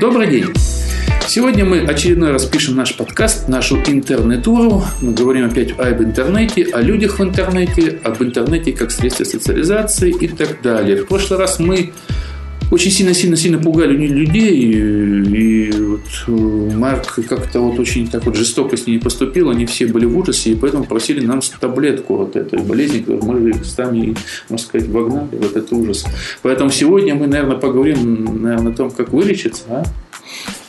Добрый день! Сегодня мы очередной раз пишем наш подкаст, нашу интернетуру. Мы говорим опять об интернете, о людях в интернете, об интернете как средстве социализации и так далее. В прошлый раз мы очень сильно-сильно-сильно пугали людей, и, вот э, Марк как-то вот очень так вот жестоко с ними поступил, они все были в ужасе, и поэтому просили нам таблетку от этой болезни, которую мы сами, можно сказать, вогнали в этот ужас. Поэтому сегодня мы, наверное, поговорим наверное, о том, как вылечиться, а?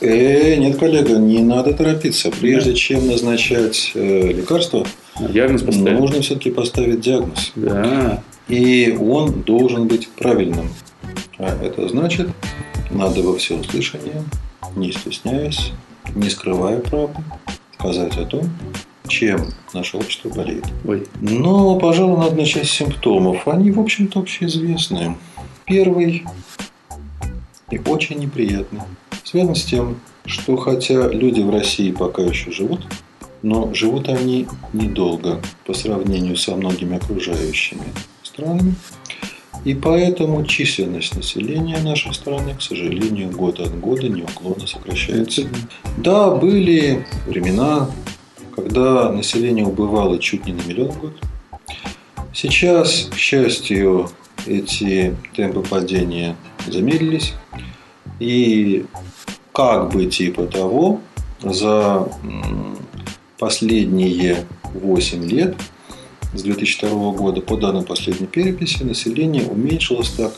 Э, нет, коллега, не надо торопиться. Прежде да. чем назначать э, лекарство, диагноз поставить. нужно все-таки поставить диагноз. Да. И он должен быть правильным. А это значит, надо во всеуслышание, не стесняясь, не скрывая правду, сказать о том, чем наше общество болеет. Ой. Но, пожалуй, надо начать с симптомов. Они, в общем-то, общеизвестны. Первый и очень неприятный. Связан с тем, что хотя люди в России пока еще живут, но живут они недолго по сравнению со многими окружающими странами. И поэтому численность населения нашей страны, к сожалению, год от года неуклонно сокращается. Да, были времена, когда население убывало чуть не на миллион в год. Сейчас, к счастью, эти темпы падения замедлились. И как бы типа того, за последние 8 лет с 2002 года, по данным последней переписи, население уменьшилось так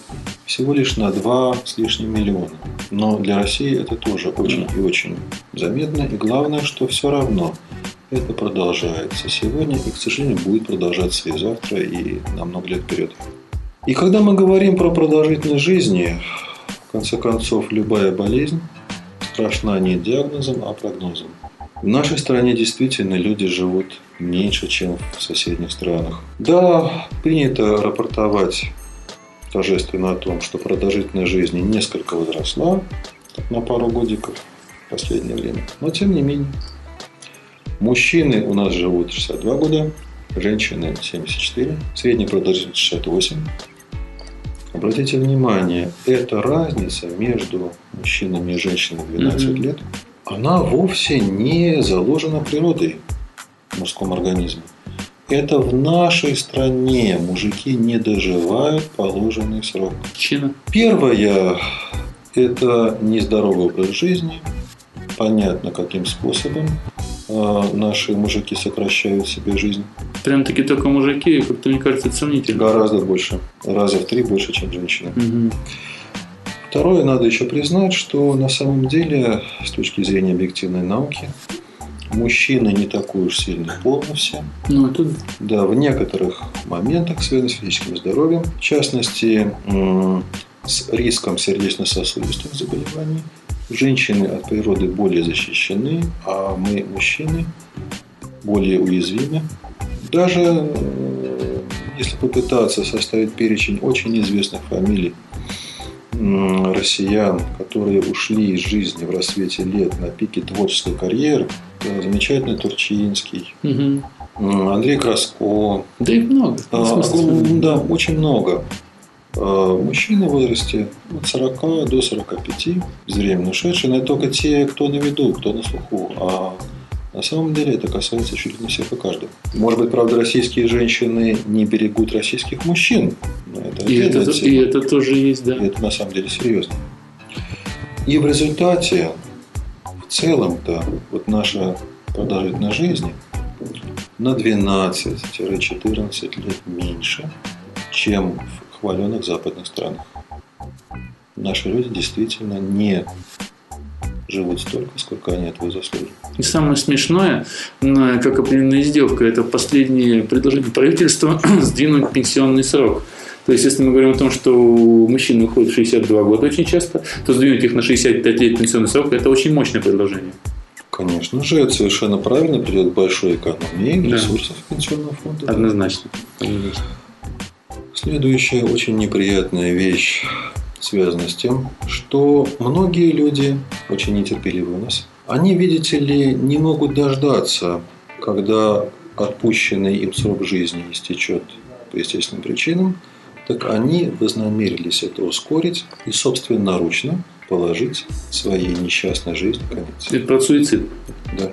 всего лишь на 2 с лишним миллиона. Но для России это тоже очень и очень заметно. И главное, что все равно это продолжается сегодня и, к сожалению, будет продолжаться и завтра, и на много лет вперед. И когда мы говорим про продолжительность жизни, в конце концов, любая болезнь страшна не диагнозом, а прогнозом. В нашей стране действительно люди живут меньше, чем в соседних странах. Да, принято рапортовать торжественно о том, что продолжительность жизни несколько возросла на пару годиков в последнее время. Но тем не менее. Мужчины у нас живут 62 года, женщины 74, средняя продолжительность 68. Обратите внимание, эта разница между мужчинами и женщинами 12 mm-hmm. лет, она вовсе не заложена природой в мужском организме. Это в нашей стране мужики не доживают положенный срок. Причина? Первое – это нездоровый образ жизни. Понятно, каким способом а, наши мужики сокращают себе жизнь. Прям-таки только мужики, как-то мне кажется, это сомнительно. Гораздо больше. Раза в три больше, чем женщины. Угу. Второе, надо еще признать, что на самом деле, с точки зрения объективной науки, мужчины не такой уж сильный пол на все. Ну, это... Да, в некоторых моментах, связанных с физическим здоровьем, в частности, с риском сердечно-сосудистых заболеваний, женщины от природы более защищены, а мы, мужчины, более уязвимы. Даже если попытаться составить перечень очень известных фамилий, россиян, которые ушли из жизни в рассвете лет на пике творческой карьеры, замечательный Турчинский, угу. Андрей Краско. Да их много. А, да, очень много. А, мужчины в возрасте от 40 до 45, безвременно ушедшие, но это только те, кто на виду, кто на слуху. А на самом деле это касается чуть ли не всех и каждого. Может быть, правда, российские женщины не берегут российских мужчин. Но это и, это, и это тоже есть, да. И это на самом деле серьезно. И в результате, в целом-то, вот наша продолжительность жизни на 12-14 лет меньше, чем в хваленных западных странах. Наши люди действительно не живут столько, сколько они этого заслуживают. И самое смешное, как определенная издевка, это последнее предложение правительства сдвинуть пенсионный срок. То есть, если мы говорим о том, что мужчины уходят в 62 года очень часто, то сдвинуть их на 65 лет пенсионный срок – это очень мощное предложение. Конечно же, это совершенно правильно, придет к большой экономии да. ресурсов пенсионного фонда. Однозначно. Однозначно. Следующая очень неприятная вещь связано с тем, что многие люди очень нетерпеливы у нас. Они, видите ли, не могут дождаться, когда отпущенный им срок жизни истечет по естественным причинам, так они вознамерились это ускорить и собственноручно положить своей несчастной жизни конец. Это про суицид. Да.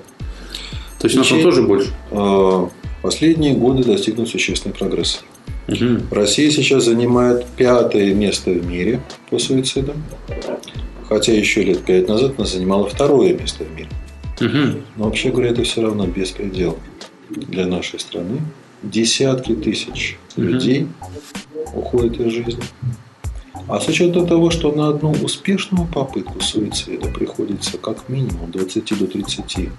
То есть нас он тоже больше. А, Последние годы достигнут существенный прогресс. Мгм. Россия сейчас занимает пятое место в мире по суицидам. Хотя еще лет пять назад она занимала второе место в мире. Мгм. Но вообще говоря, это все равно беспредел для нашей страны. Десятки тысяч Мгм. людей уходят из жизни. А с учетом того, что на одну успешную попытку суицида приходится как минимум 20 до 30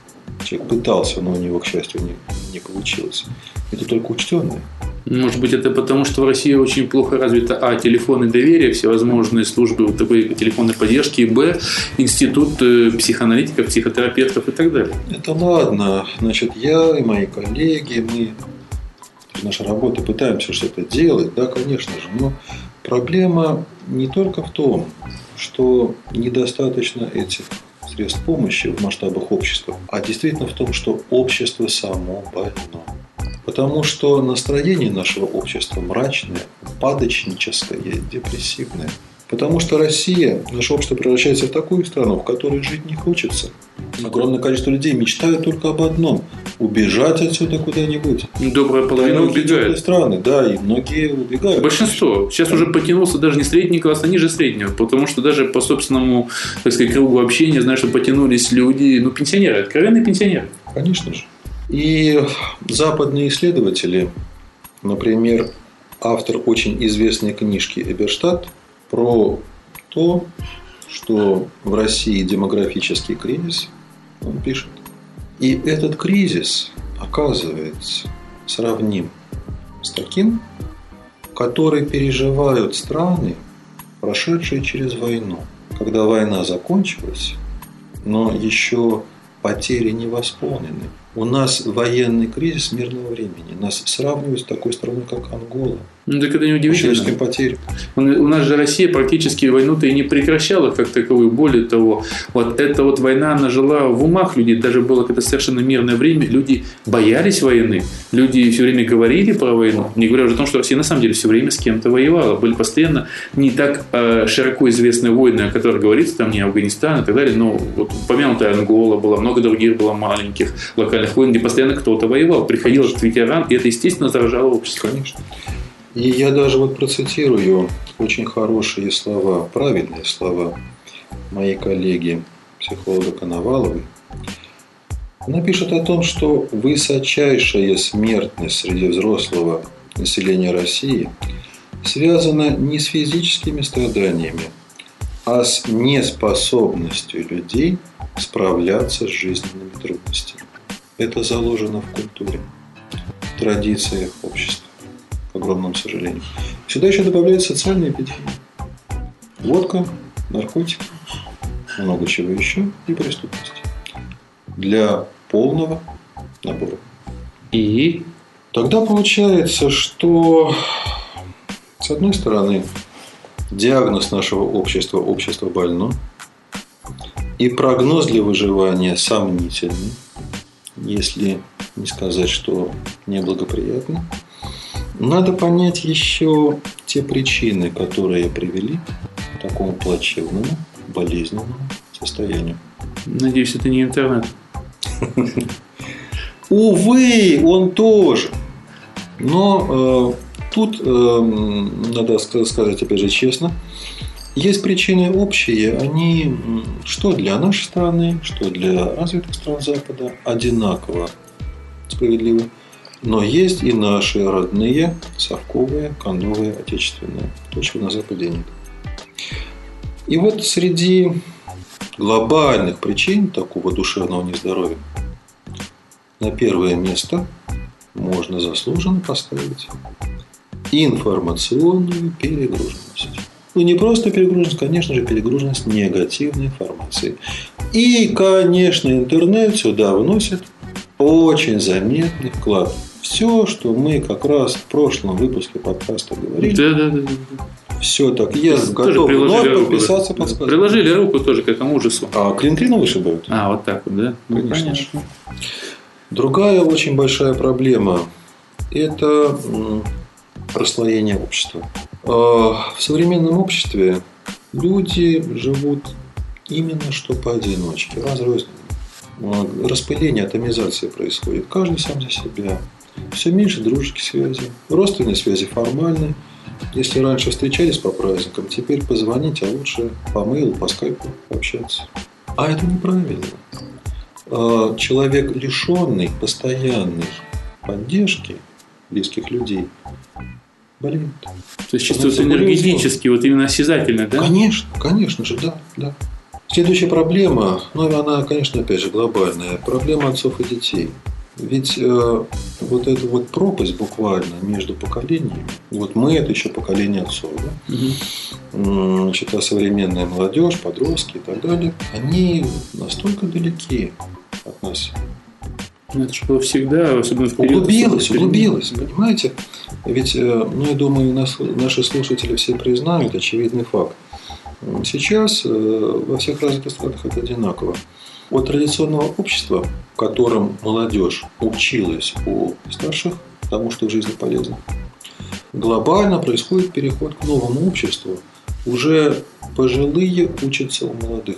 человек пытался, но у него, к счастью, не, не получилось. Это только учтенные. Может быть, это потому, что в России очень плохо развита А. Телефоны доверия, всевозможные службы такой телефонной поддержки, и Б. Институт э, психоаналитиков, психотерапевтов и так далее. Это ладно. Значит, я и мои коллеги, мы в нашей работе пытаемся что-то делать, да, конечно же, но проблема не только в том, что недостаточно этих средств помощи в масштабах общества, а действительно в том, что общество само больно. Потому что настроение нашего общества мрачное, падочническое, депрессивное. Потому что Россия, наше общество превращается в такую страну, в которой жить не хочется. Огромное количество людей мечтают только об одном – убежать отсюда куда-нибудь. Добрая половина теплые убегает. страны, да, и многие убегают. Большинство. Сейчас уже потянулся даже не средний класс, а ниже среднего. Потому что даже по собственному, так сказать, кругу общения, знаю, что потянулись люди, ну, пенсионеры, откровенные пенсионеры. Конечно же. И западные исследователи, например, автор очень известной книжки Эберштадт про то, что в России демографический кризис, он пишет. И этот кризис, оказывается, сравним с таким, который переживают страны, прошедшие через войну. Когда война закончилась, но еще потери не восполнены. У нас военный кризис мирного времени. Нас сравнивают с такой страной, как Ангола. Ну, так это По неудивительно. человеческим потерям. Он- У нас же Россия практически войну-то и не прекращала как таковую. Более того, вот эта вот война, она жила в умах людей. Даже было когда совершенно мирное время. Люди боялись войны. Люди все время говорили про войну. Не говоря уже о том, что Россия на самом деле все время с кем-то воевала. Были постоянно не так э, широко известные войны, о которых говорится, там не Афганистан и так далее, но вот упомянутая Ангола была, много других было маленьких локальных войн, где постоянно кто-то воевал. Приходил этот ветеран, и это, естественно, заражало общество. Конечно. И я даже вот процитирую очень хорошие слова, правильные слова моей коллеги, психолога Коноваловой. Она пишет о том, что высочайшая смертность среди взрослого населения России связана не с физическими страданиями, а с неспособностью людей справляться с жизненными трудностями. Это заложено в культуре, в традициях общества, к огромному сожалению. Сюда еще добавляются социальные эпидемии. Водка, наркотики, много чего еще и преступность. Для полного набора. И Тогда получается, что с одной стороны диагноз нашего общества – общество больно, и прогноз для выживания сомнительный, если не сказать, что неблагоприятный. Надо понять еще те причины, которые привели к такому плачевному, болезненному состоянию. надеюсь, это не интернет. Увы, он тоже. Но э, тут, э, надо ска- сказать, опять же, честно, есть причины общие. Они что для нашей страны, что для развитых стран Запада одинаково справедливы. Но есть и наши родные, совковые, кондовые, отечественные. То, чего на Западе нет. И вот среди глобальных причин такого душевного нездоровья на первое место можно заслуженно поставить информационную перегруженность. Ну, не просто перегруженность, конечно же, перегруженность негативной информации. И, конечно, интернет сюда вносит очень заметный вклад. Все, что мы как раз в прошлом выпуске подкаста говорили, Да, да, да. да. все так. Я Тоже готов вновь руку, подписаться да. под сказку. Приложили руку тоже к этому ужасу. А клин-клина вышибают? А, вот так вот, да? Ну, Конечно понятно. Другая очень большая проблема – это расслоение общества. А, В современном обществе люди живут именно что поодиночке, разрозненно. Распыление, атомизация происходит. Каждый сам за себя. Все меньше дружеских связей. Родственные связи формальные. Если раньше встречались по праздникам, теперь позвонить, а лучше по мейлу, по скайпу общаться. А это неправильно. А, человек, лишенный постоянной поддержки близких людей, болеет. То есть вот энергетически, вот именно осязательно, да? Конечно, конечно же, да, да. Следующая проблема, ну она, конечно, опять же глобальная, проблема отцов и детей. Ведь э, вот эта вот пропасть буквально между поколениями, вот мы это еще поколение отцов, да? угу. значит, а современная молодежь, подростки и так далее, они настолько далеки от нас. Ну, это же было всегда, особенно в период... Углубилось, углубилось, понимаете? Ведь, э, ну, я думаю, нас, наши слушатели все признают очевидный факт. Сейчас э, во всех развитых странах это одинаково. От традиционного общества, в котором молодежь училась у старших, потому что в жизни полезно, глобально происходит переход к новому обществу. Уже пожилые учатся у молодых.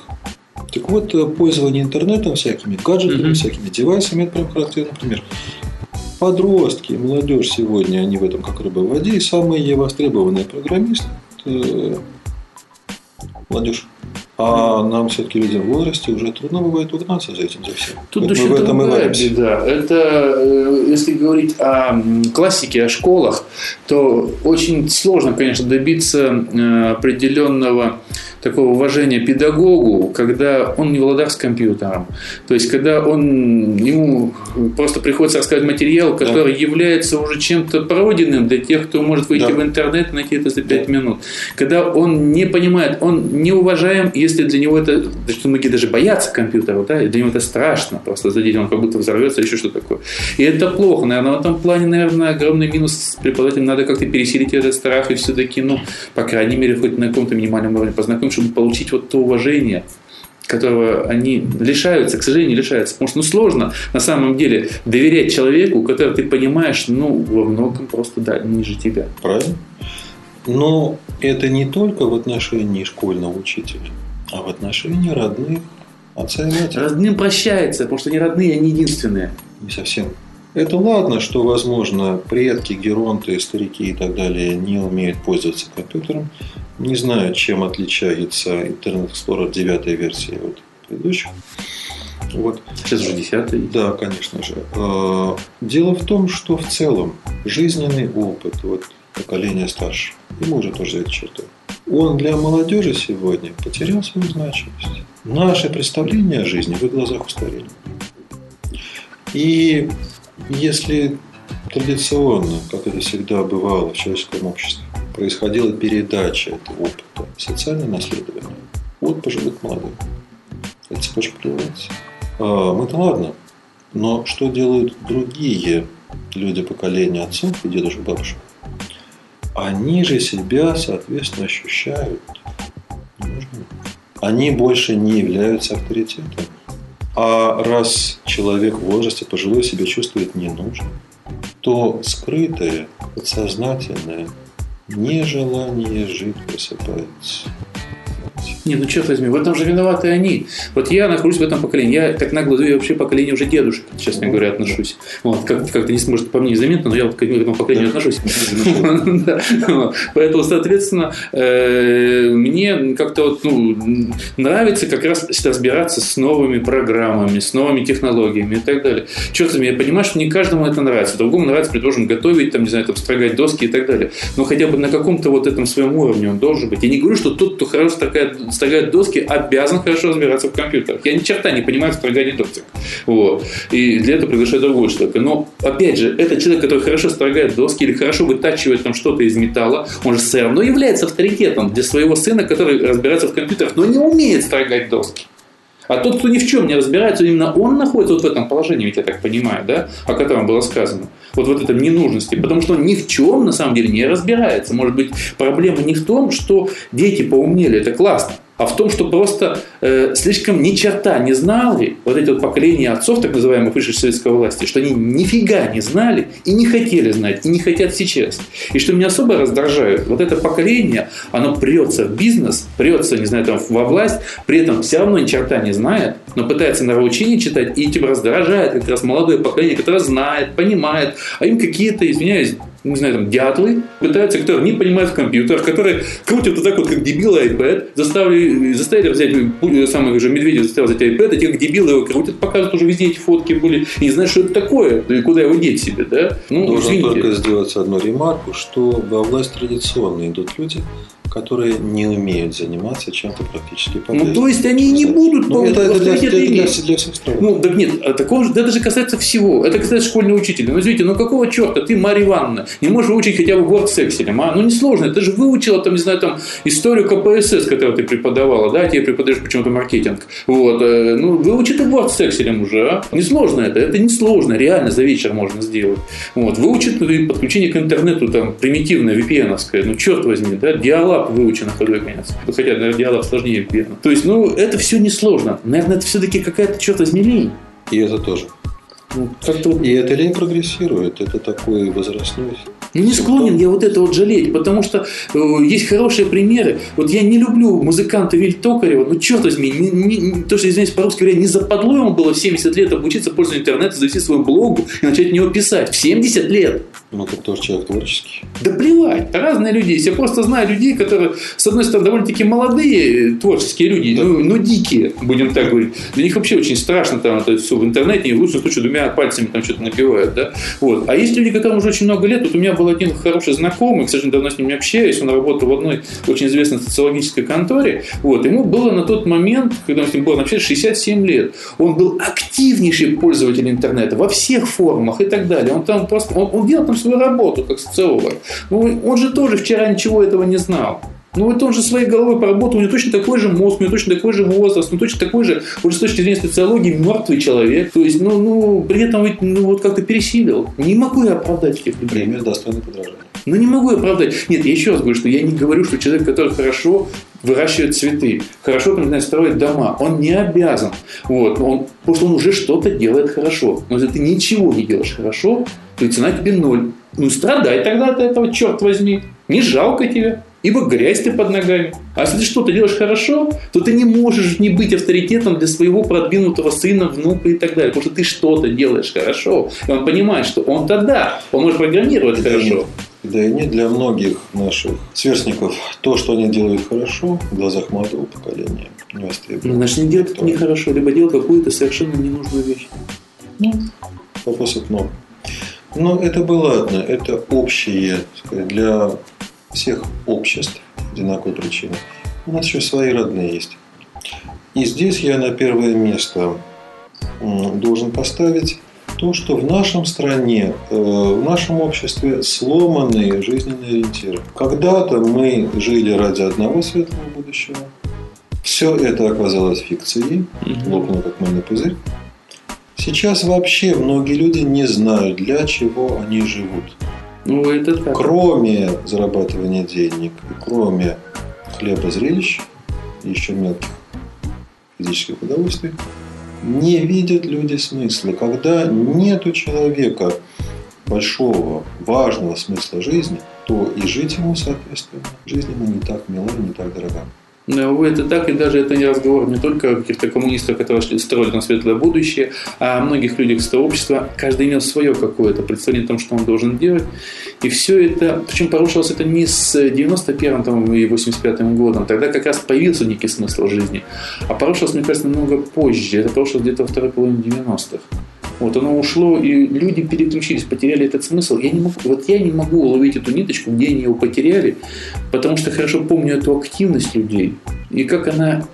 Так вот, э, пользование интернетом всякими, гаджетами, mm-hmm. всякими девайсами, это прям характерный пример. Подростки, молодежь сегодня, они в этом как рыба в воде, и самые востребованные программисты – молодежь. А нам все-таки людям в возрасте уже трудно бывает угнаться за этим, за всем. Тут еще в этом другая беда. Это, э, если говорить о классике, о школах, то очень сложно, конечно, добиться э, определенного такого уважения педагогу, когда он не в ладах с компьютером. То есть, когда он, ему просто приходится рассказать материал, который да. является уже чем-то пройденным для тех, кто может выйти да. в интернет и найти это за 5 да. минут. Когда он не понимает, он не уважаем, если для него это, что многие даже боятся компьютера, да, и для него это страшно, просто задеть, он как будто взорвется, еще что такое. И это плохо. Наверное, в этом плане, наверное, огромный минус преподавателям надо как-то пересилить этот страх и все-таки, ну, по крайней мере, хоть на каком-то минимальном уровне познакомиться чтобы получить вот то уважение, которого они лишаются, к сожалению, лишаются. Потому что ну, сложно на самом деле доверять человеку, который ты понимаешь, ну, во многом просто да, ниже тебя. Правильно. Но это не только в отношении школьного учителя, а в отношении родных, отца и матери. Родным прощается, потому что они родные, они единственные. Не совсем. Это ладно, что, возможно, предки, геронты, старики и так далее не умеют пользоваться компьютером, не знаю, чем отличается Internet Explorer 9 версии от предыдущих. Вот. Сейчас уже 10 Да, конечно же. А, дело в том, что в целом жизненный опыт вот, поколения старше, ему уже тоже это черты. Он для молодежи сегодня потерял свою значимость. Наше представление о жизни в глазах устарели. И если традиционно, как это всегда бывало в человеческом обществе, происходила передача этого опыта, социальное наследование от пожилых к молодым. Эта цепочка прерывается. А, мы-то ладно, но что делают другие люди поколения отцов и дедушек, бабушек? Они же себя, соответственно, ощущают. Они больше не являются авторитетом. А раз человек в возрасте пожилой себя чувствует ненужным, то скрытое, подсознательное нежелание жить просыпается. Не, ну черт возьми, в этом же виноваты они. Вот я нахожусь в этом поколении. Я так нагло я вообще поколение уже дедушек, честно говоря, отношусь. Вот, как, как-то не сможет по мне незаметно, но я вот к этому поколению отношусь. Поэтому, соответственно, э, мне как-то вот, ну, нравится как раз разбираться с новыми программами, с новыми технологиями и так далее. Черт возьми, я понимаю, что не каждому это нравится. Другому нравится, предположим, готовить, там, не знаю, там, строгать доски и так далее. Но хотя бы на каком-то вот этом своем уровне он должен быть. Я не говорю, что тот, кто хорошо такая строгать доски, обязан хорошо разбираться в компьютерах. Я ни черта не понимаю в строгании досок. Вот. И для этого приглашаю другого человека. Но, опять же, этот человек, который хорошо строгает доски или хорошо вытачивает там что-то из металла, он же все равно является авторитетом для своего сына, который разбирается в компьютерах, но не умеет строгать доски. А тот, кто ни в чем не разбирается, именно он находится вот в этом положении, ведь я так понимаю, да, о котором было сказано. Вот в этом ненужности. Потому что он ни в чем на самом деле не разбирается. Может быть, проблема не в том, что дети поумнели, это классно. А в том, что просто э, слишком ни черта не знали вот эти вот поколения отцов, так называемых высшей советской власти, что они нифига не знали и не хотели знать, и не хотят сейчас. И что меня особо раздражает, вот это поколение, оно прется в бизнес, прется, не знаю, там, во власть, при этом все равно ни черта не знает, но пытается нравоучение читать, и типа раздражает как раз молодое поколение, которое знает, понимает, а им какие-то, извиняюсь, не знаю, там, дятлы пытаются, которые не понимают в компьютерах, которые крутят вот так вот, как дебилы iPad, заставили, заставили взять, самый уже Медведев заставил взять iPad, и те, как дебилы его крутят, показывают уже везде эти фотки были, и не знают, что это такое, и куда его деть себе, да? Ну, Должен извините. только сделать одну ремарку, что во власть традиционно идут люди, которые не умеют заниматься чем-то практически полезным. Ну, то есть они не будут ну, это, это, для, это для, для всех стран. Ну, так нет, а такого, это же касается всего. Это касается школьного учителя. Ну, извините, ну какого черта ты, Марья Ивановна, не можешь выучить хотя бы Word с Excel? А? Ну, несложно. Ты же выучила, там, не знаю, там, историю КПСС, которую ты преподавала, да, тебе преподаешь почему-то маркетинг. Вот. Э, ну, выучи ты Word с Excel уже, а? Несложно это. Это несложно. Реально за вечер можно сделать. Вот. Выучи подключение к интернету, там, примитивное, VPN-овское. Ну, черт возьми, да, диалог диалог выучен ходу конец. Хотя, наверное, диалог сложнее верно. То есть, ну, это все несложно. Наверное, это все-таки какая-то, черт возьми, лень. И это тоже. Ну, И эта лень прогрессирует. Это такой возрастной ну, не склонен я вот это вот жалеть, потому что э, есть хорошие примеры. Вот я не люблю музыканта Виль Токарева, ну, черт возьми, не, не, то, что, извиняюсь, по-русски говоря, не западло ему было в 70 лет обучиться пользованию интернета, завести свой блог и начать в него писать. В 70 лет. Ну, как тоже человек творческий. Да плевать, разные люди есть. Я просто знаю людей, которые, с одной стороны, довольно-таки молодые творческие люди, да. ну, но дикие, будем так говорить. Для них вообще очень страшно там это все в интернете, и в лучшем случае двумя пальцами там что-то напивают, да. Вот. А есть люди, которым уже очень много лет, вот у меня был один хороший знакомый, к сожалению, давно с ним не общаюсь, он работал в одной очень известной социологической конторе. Вот, ему было на тот момент, когда он с ним был общались, 67 лет. Он был активнейший пользователь интернета во всех формах и так далее. Он там просто, он, он делал там свою работу как социолог. Ну, он же тоже вчера ничего этого не знал. Ну, это он же своей головой поработал, у него точно такой же мозг, у него точно такой же возраст, ну, точно такой же, уже с точки зрения социологии, мертвый человек. То есть, ну, ну при этом ведь, ну, вот как-то пересилил. Не могу я оправдать этих людей. Пример достойный подражания. Ну, не могу я оправдать. Нет, я еще раз говорю, что я не говорю, что человек, который хорошо выращивает цветы, хорошо, там, строит дома, он не обязан. Вот, он, потому что он уже что-то делает хорошо. Но если ты ничего не делаешь хорошо, то цена тебе ноль. Ну, страдай тогда от этого, черт возьми. Не жалко тебе ибо грязь ты под ногами. А если ты что-то делаешь хорошо, то ты не можешь не быть авторитетом для своего продвинутого сына, внука и так далее, потому что ты что-то делаешь хорошо, и он понимает, что он тогда, он может программировать хорошо. Да и нет для многих наших сверстников то, что они делают хорошо в глазах молодого поколения, не востребовано. Ну, значит, не делать это нехорошо, либо делать какую-то совершенно ненужную вещь. Ну, вопросов много. Но это бы ладно, это общее сказать, для всех обществ одинаковой причины. У нас еще свои родные есть. И здесь я на первое место должен поставить то, что в нашем стране, э, в нашем обществе сломанные жизненные ориентиры. Когда-то мы жили ради одного светлого будущего. Все это оказалось фикцией, лопнуло как мыльный пузырь. Сейчас вообще многие люди не знают, для чего они живут. Ну, это так. Кроме зарабатывания денег, кроме хлеба зрелищ, еще мелких физических удовольствий, не видят люди смысла. Когда нет у человека большого, важного смысла жизни, то и жить ему, соответственно, жизнь ему не так мила не так дорога. Ну, это так, и даже это не разговор не только каких-то коммунистах, которые строили на светлое будущее, а о многих людях из общества. Каждый имел свое какое-то представление о том, что он должен делать. И все это, причем порушилось это не с 91 и 85 годом, тогда как раз появился некий смысл жизни, а порушилось, мне кажется, намного позже. Это порушилось где-то во второй половине 90-х. Вот оно ушло, и люди переключились, потеряли этот смысл. Я не могу, вот я не могу уловить эту ниточку, где они его потеряли, потому что хорошо помню эту активность людей и как она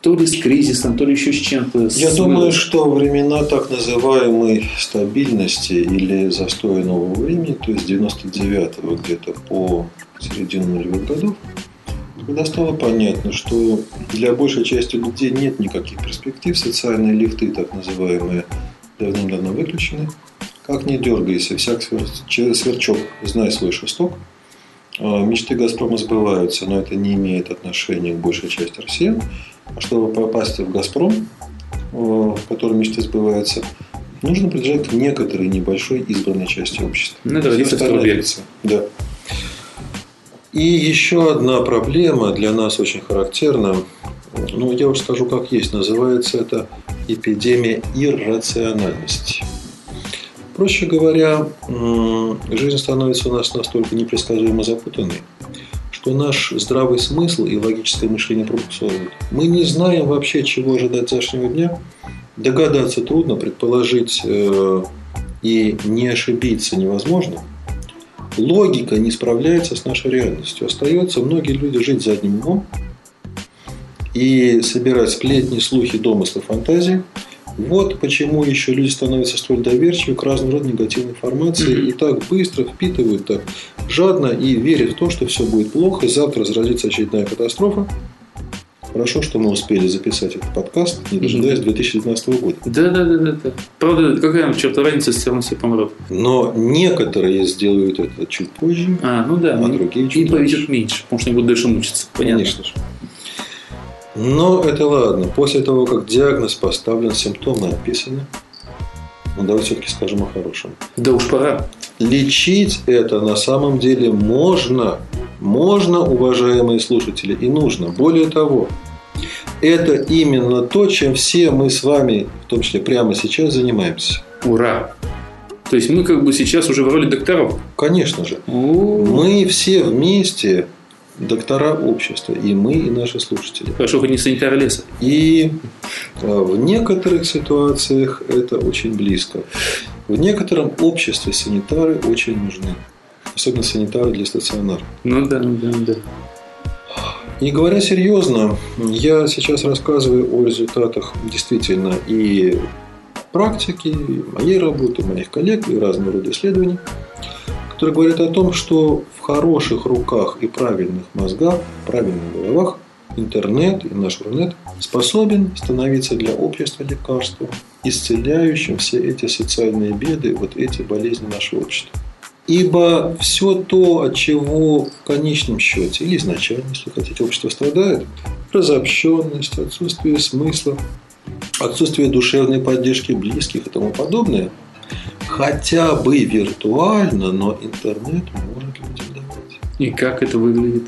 то ли с кризисом, то ли еще с чем-то. Я думаю, что времена так называемой стабильности или застоя нового времени, то есть 99-го где-то по середину нулевых годов, когда стало понятно, что для большей части людей нет никаких перспектив, социальные лифты, так называемые, давным-давно выключены. Как не дергайся, всяк сверчок, знай свой шесток. А, мечты «Газпрома» сбываются, но это не имеет отношения к большей части россиян. А чтобы попасть в «Газпром», в котором мечты сбываются, нужно принадлежать к некоторой небольшой избранной части общества. Ну, это родиться в Да. И еще одна проблема для нас очень характерна. Ну, я уже скажу, как есть. Называется это эпидемия иррациональности. Проще говоря, жизнь становится у нас настолько непредсказуемо запутанной, что наш здравый смысл и логическое мышление пробуксовывают. Мы не знаем вообще, чего ожидать завтрашнего дня. Догадаться трудно, предположить э, и не ошибиться невозможно. Логика не справляется с нашей реальностью. Остается многие люди жить задним умом и собирать сплетни, слухи, домыслы, фантазии – вот почему еще люди становятся столь доверчивы к разного рода негативной информации mm-hmm. и так быстро впитывают, так жадно и верят в то, что все будет плохо, и завтра разразится очередная катастрофа. Хорошо, что мы успели записать этот подкаст, не дожидаясь 2019 года. Да, да, да, да, да. Правда, какая черта разница, если равно все помрут. Но некоторые сделают это чуть позже, а, ну да, а другие чуть Им повезет меньше, потому что они будут дальше мучиться. Понятно. Конечно же. Но это ладно. После того, как диагноз поставлен, симптомы описаны, ну, давай все-таки скажем о хорошем. Да уж пора. Лечить это на самом деле можно. Можно, уважаемые слушатели, и нужно. Более того, это именно то, чем все мы с вами, в том числе прямо сейчас, занимаемся. Ура! То есть мы как бы сейчас уже в роли докторов. Конечно же. Мы все вместе доктора общества, и мы, и наши слушатели. Хорошо, вы не санитар леса. И а, в некоторых ситуациях это очень близко. В некотором обществе санитары очень нужны. Особенно санитары для стационара. Ну да, ну да, ну да. И говоря серьезно, я сейчас рассказываю о результатах действительно и практики, и моей работы, моих коллег, и разного рода исследований, которые говорят о том, что хороших руках и правильных мозгах, правильных головах интернет и наш Рунет способен становиться для общества лекарством, исцеляющим все эти социальные беды, вот эти болезни нашего общества. Ибо все то, от чего в конечном счете, или изначально, если хотите, общество страдает, разобщенность, отсутствие смысла, отсутствие душевной поддержки близких и тому подобное, хотя бы виртуально, но интернет может людям и как это выглядит?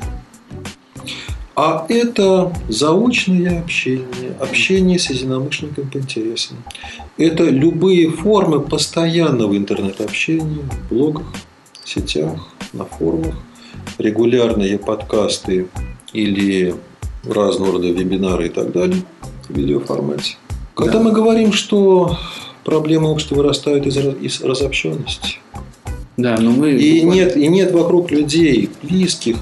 А это заочное общение, общение с единомышленником по интересам. Это любые формы постоянного интернет-общения в блогах, сетях, на форумах, регулярные подкасты или разного рода вебинары и так далее в видеоформате. Когда да. мы говорим, что проблемы общества вырастают из, из разобщенности, да, но мы... И нет, и нет вокруг людей, близких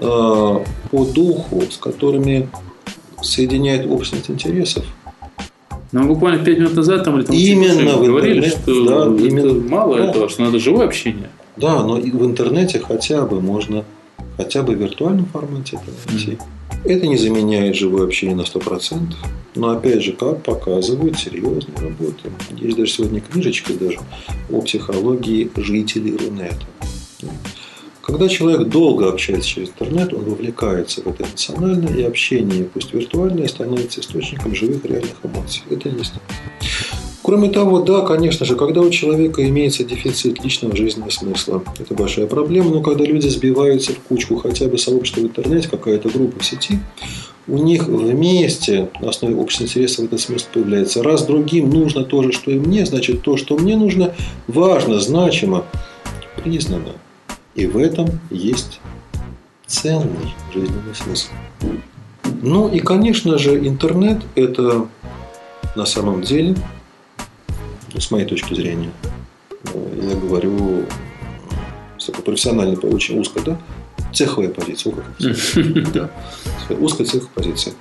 э, по духу, с которыми соединяет общность интересов. Ну, буквально пять минут назад там, или там именно в говорили, что да, это именно, мало да. этого, что надо живое общение. Да, но и в интернете хотя бы можно, хотя бы в виртуальном формате это найти. Mm-hmm. Это не заменяет живое общение на 100%, но опять же, как показывают серьезные работы. Есть даже сегодня книжечка даже о психологии жителей Рунета. Когда человек долго общается через интернет, он вовлекается в это эмоционально, и общение, пусть виртуальное, становится источником живых реальных эмоций. Это есть. Кроме того, да, конечно же, когда у человека имеется дефицит личного жизненного смысла, это большая проблема, но когда люди сбиваются в кучку хотя бы сообщества в интернете, какая-то группа в сети, у них вместе на основе общего интереса этот смысл появляется. Раз другим нужно то же, что и мне, значит то, что мне нужно, важно, значимо, признано. И в этом есть ценный жизненный смысл. Ну и, конечно же, интернет – это на самом деле с моей точки зрения, э, я говорю профессиональной, очень узко, да, цеховая позиция. Да. Узкая цеховая позиция.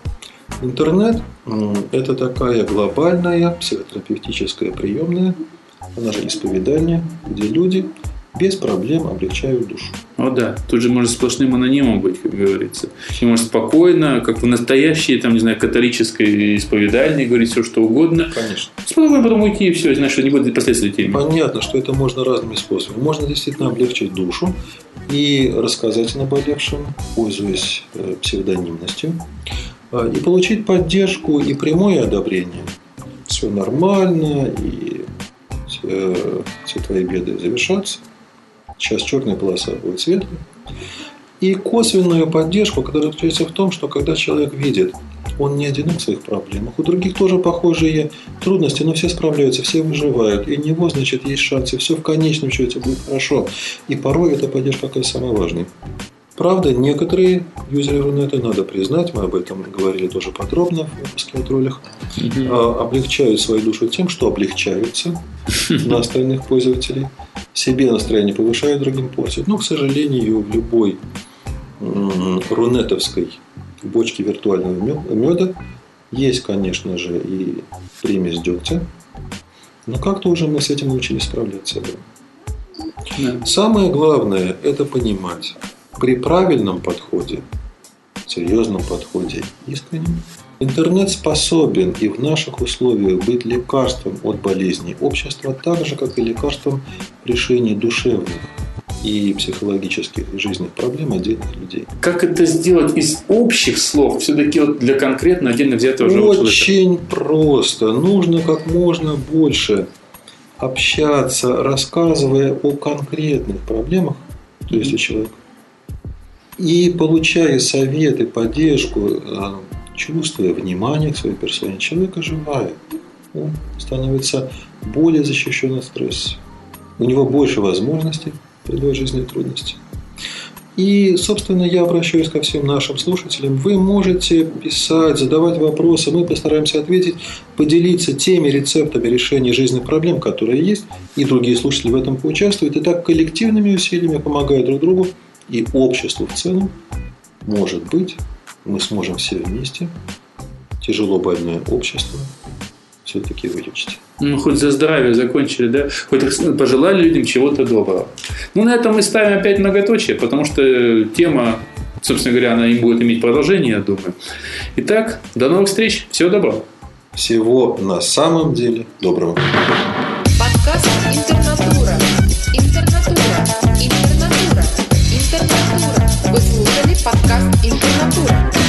Интернет – это такая глобальная психотерапевтическая приемная, она же исповедание, где люди без проблем облегчают душу. О да, тут же может сплошным анонимом быть, как говорится. И может спокойно, как в настоящей, там, не знаю, католической исповедальне говорить все, что угодно. Конечно. Спокойно потом уйти, и все, знаешь, что не будет последствий теме. Понятно, что это можно разными способами. Можно действительно облегчить душу и рассказать о наболевшем, пользуясь э, псевдонимностью, а, и получить поддержку и прямое одобрение. Все нормально, и все, все твои беды завершатся. Сейчас черная полоса будет светлой. И косвенную поддержку, которая заключается в том, что когда человек видит, он не одинок в своих проблемах, у других тоже похожие трудности, но все справляются, все выживают, и у него, значит, есть шансы, все в конечном счете будет хорошо. И порой эта поддержка как самая важная. Правда, некоторые юзеры Рунета, надо признать, мы об этом говорили тоже подробно в выпуске о троллях, mm облегчают свою душу тем, что облегчаются на остальных пользователей, себе настроение повышают, другим портят. Но, к сожалению, в любой рунетовской бочке виртуального меда есть, конечно же, и примесь дегтя, но как-то уже мы с этим научились справляться. Да. Самое главное – это понимать, при правильном подходе, серьезном подходе, искреннем, интернет способен и в наших условиях быть лекарством от болезней общества, так же, как и лекарством решения душевных и психологических жизненных проблем отдельных людей. Как это сделать из общих слов, все-таки вот для конкретно отдельно взятого живого Очень просто. Нужно как можно больше общаться, рассказывая о конкретных проблемах, то есть у человека, и получая советы, поддержку, э, чувствуя внимание к своей персоне, человек оживает. Он становится более защищен от стресса. У него больше возможностей преодолевать жизненные трудности. И, собственно, я обращаюсь ко всем нашим слушателям. Вы можете писать, задавать вопросы, мы постараемся ответить, поделиться теми рецептами решения жизненных проблем, которые есть, и другие слушатели в этом поучаствуют. И так коллективными усилиями помогая друг другу и обществу в целом, может быть, мы сможем все вместе тяжело больное общество все-таки вылечить. Ну, хоть за здравие закончили, да? Хоть пожелали людям чего-то доброго. Ну, на этом мы ставим опять многоточие, потому что тема, собственно говоря, она им будет иметь продолжение, я думаю. Итак, до новых встреч. Всего доброго. Всего на самом деле доброго. Подкаст Интернатура.